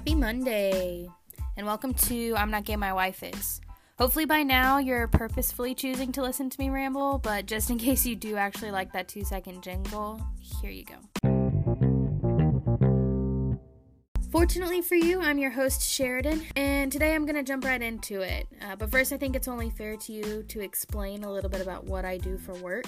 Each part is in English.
Happy Monday, and welcome to I'm Not Gay, My Wife Is. Hopefully, by now, you're purposefully choosing to listen to me ramble, but just in case you do actually like that two second jingle, here you go. Fortunately for you, I'm your host, Sheridan, and today I'm going to jump right into it. Uh, but first, I think it's only fair to you to explain a little bit about what I do for work.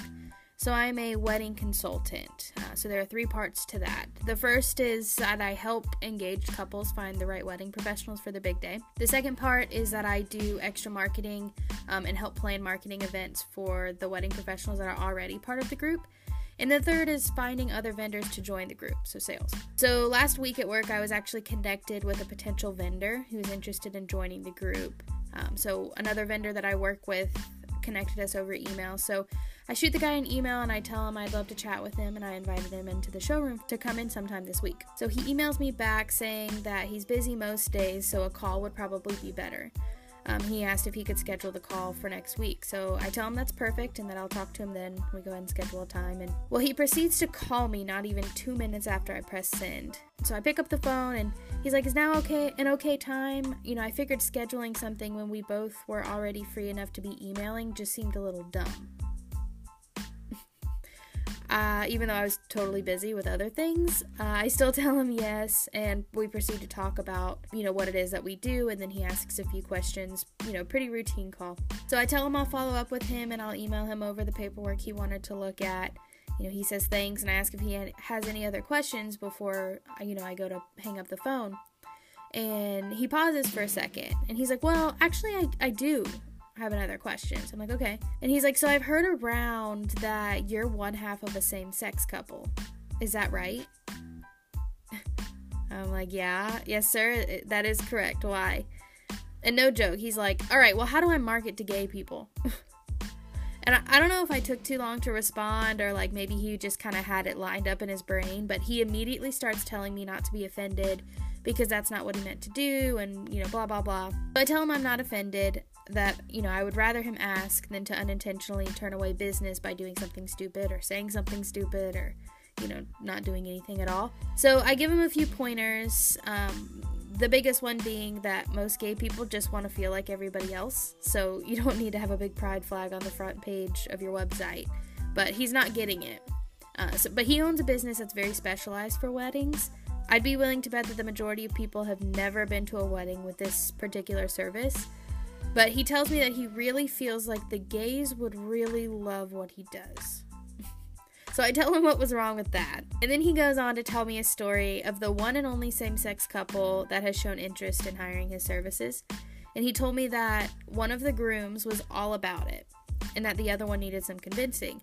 So, I'm a wedding consultant. Uh, so, there are three parts to that. The first is that I help engaged couples find the right wedding professionals for the big day. The second part is that I do extra marketing um, and help plan marketing events for the wedding professionals that are already part of the group. And the third is finding other vendors to join the group, so sales. So last week at work, I was actually connected with a potential vendor who's interested in joining the group. Um, so another vendor that I work with connected us over email. So I shoot the guy an email and I tell him I'd love to chat with him, and I invited him into the showroom to come in sometime this week. So he emails me back saying that he's busy most days, so a call would probably be better. Um, he asked if he could schedule the call for next week. So I tell him that's perfect and that I'll talk to him then. We go ahead and schedule a time. And well, he proceeds to call me not even two minutes after I press send. So I pick up the phone and he's like, Is now okay an okay time? You know, I figured scheduling something when we both were already free enough to be emailing just seemed a little dumb uh, even though I was totally busy with other things. Uh, I still tell him yes, and we proceed to talk about, you know, what it is that we do, and then he asks a few questions, you know, pretty routine call. So I tell him I'll follow up with him and I'll email him over the paperwork he wanted to look at. You know, he says thanks, and I ask if he has any other questions before, you know, I go to hang up the phone. And he pauses for a second, and he's like, Well, actually, I, I do have another question. So I'm like, okay. And he's like, so I've heard around that you're one half of a same sex couple. Is that right? I'm like, yeah, yes, sir. That is correct. Why? And no joke, he's like, all right, well, how do I market to gay people? and I, I, don't know if I took too long to respond or like maybe he just kind of had it lined up in his brain, but he immediately starts telling me not to be offended because that's not what he meant to do and, you know, blah, blah, blah. So I tell him I'm not offended that, you know, I would rather him ask than to unintentionally turn away business by doing something stupid or saying something stupid or, you know, not doing anything at all. So I give him a few pointers. Um, the biggest one being that most gay people just want to feel like everybody else. So you don't need to have a big pride flag on the front page of your website. But he's not getting it. Uh, so, but he owns a business that's very specialized for weddings. I'd be willing to bet that the majority of people have never been to a wedding with this particular service. But he tells me that he really feels like the gays would really love what he does. so I tell him what was wrong with that. And then he goes on to tell me a story of the one and only same sex couple that has shown interest in hiring his services. And he told me that one of the grooms was all about it and that the other one needed some convincing.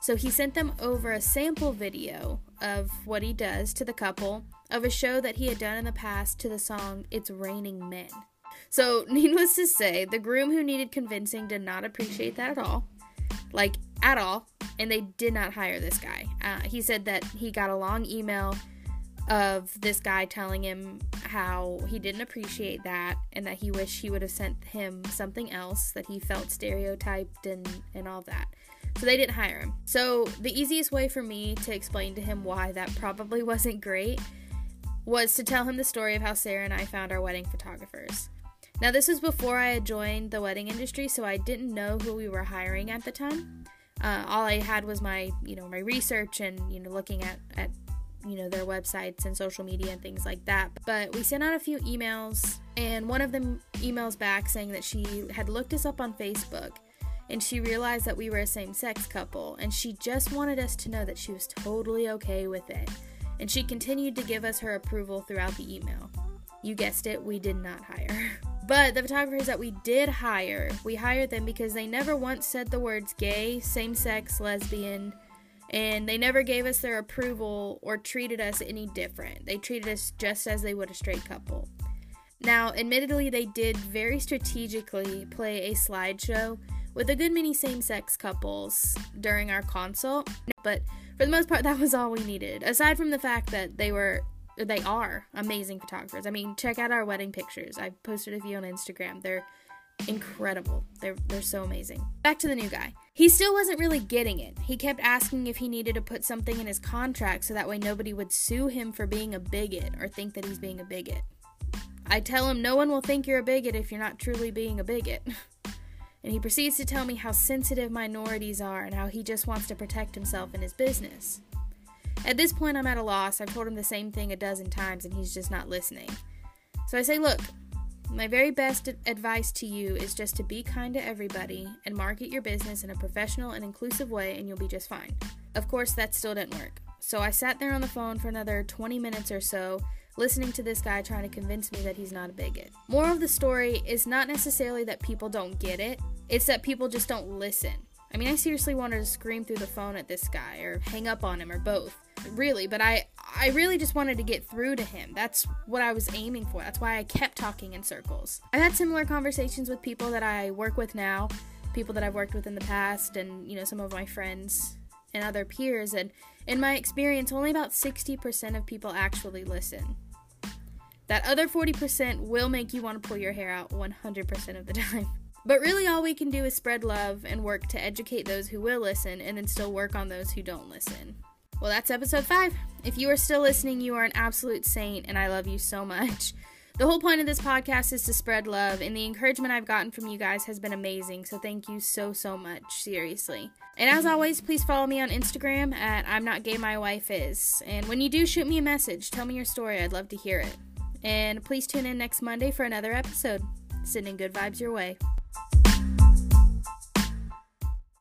So he sent them over a sample video of what he does to the couple of a show that he had done in the past to the song It's Raining Men. So, needless to say, the groom who needed convincing did not appreciate that at all. Like, at all. And they did not hire this guy. Uh, he said that he got a long email of this guy telling him how he didn't appreciate that and that he wished he would have sent him something else that he felt stereotyped and, and all that. So they didn't hire him. So the easiest way for me to explain to him why that probably wasn't great was to tell him the story of how Sarah and I found our wedding photographers. Now, this was before I had joined the wedding industry, so I didn't know who we were hiring at the time. Uh, all I had was my, you know, my research and you know looking at at you know their websites and social media and things like that. But we sent out a few emails, and one of them emails back saying that she had looked us up on Facebook, and she realized that we were a same-sex couple, and she just wanted us to know that she was totally okay with it. And she continued to give us her approval throughout the email. You guessed it, we did not hire. But the photographers that we did hire, we hired them because they never once said the words gay, same sex, lesbian, and they never gave us their approval or treated us any different. They treated us just as they would a straight couple. Now, admittedly, they did very strategically play a slideshow with a good many same sex couples during our consult, but for the most part, that was all we needed. Aside from the fact that they were they are amazing photographers. I mean, check out our wedding pictures. I posted a few on Instagram. They're incredible. They're they're so amazing. Back to the new guy. He still wasn't really getting it. He kept asking if he needed to put something in his contract so that way nobody would sue him for being a bigot or think that he's being a bigot. I tell him no one will think you're a bigot if you're not truly being a bigot. and he proceeds to tell me how sensitive minorities are and how he just wants to protect himself and his business. At this point, I'm at a loss. I've told him the same thing a dozen times and he's just not listening. So I say, Look, my very best advice to you is just to be kind to everybody and market your business in a professional and inclusive way, and you'll be just fine. Of course, that still didn't work. So I sat there on the phone for another 20 minutes or so, listening to this guy trying to convince me that he's not a bigot. Moral of the story is not necessarily that people don't get it, it's that people just don't listen. I mean, I seriously wanted to scream through the phone at this guy or hang up on him or both. Really, but I I really just wanted to get through to him. That's what I was aiming for. That's why I kept talking in circles. I've had similar conversations with people that I work with now, people that I've worked with in the past and, you know, some of my friends and other peers and in my experience, only about 60% of people actually listen. That other 40% will make you want to pull your hair out 100% of the time. But really, all we can do is spread love and work to educate those who will listen and then still work on those who don't listen. Well, that's episode 5. If you are still listening, you are an absolute saint, and I love you so much. The whole point of this podcast is to spread love, and the encouragement I've gotten from you guys has been amazing. So thank you so, so much. Seriously. And as always, please follow me on Instagram at I'm Not Gay My Wife Is. And when you do, shoot me a message. Tell me your story. I'd love to hear it. And please tune in next Monday for another episode. Sending good vibes your way.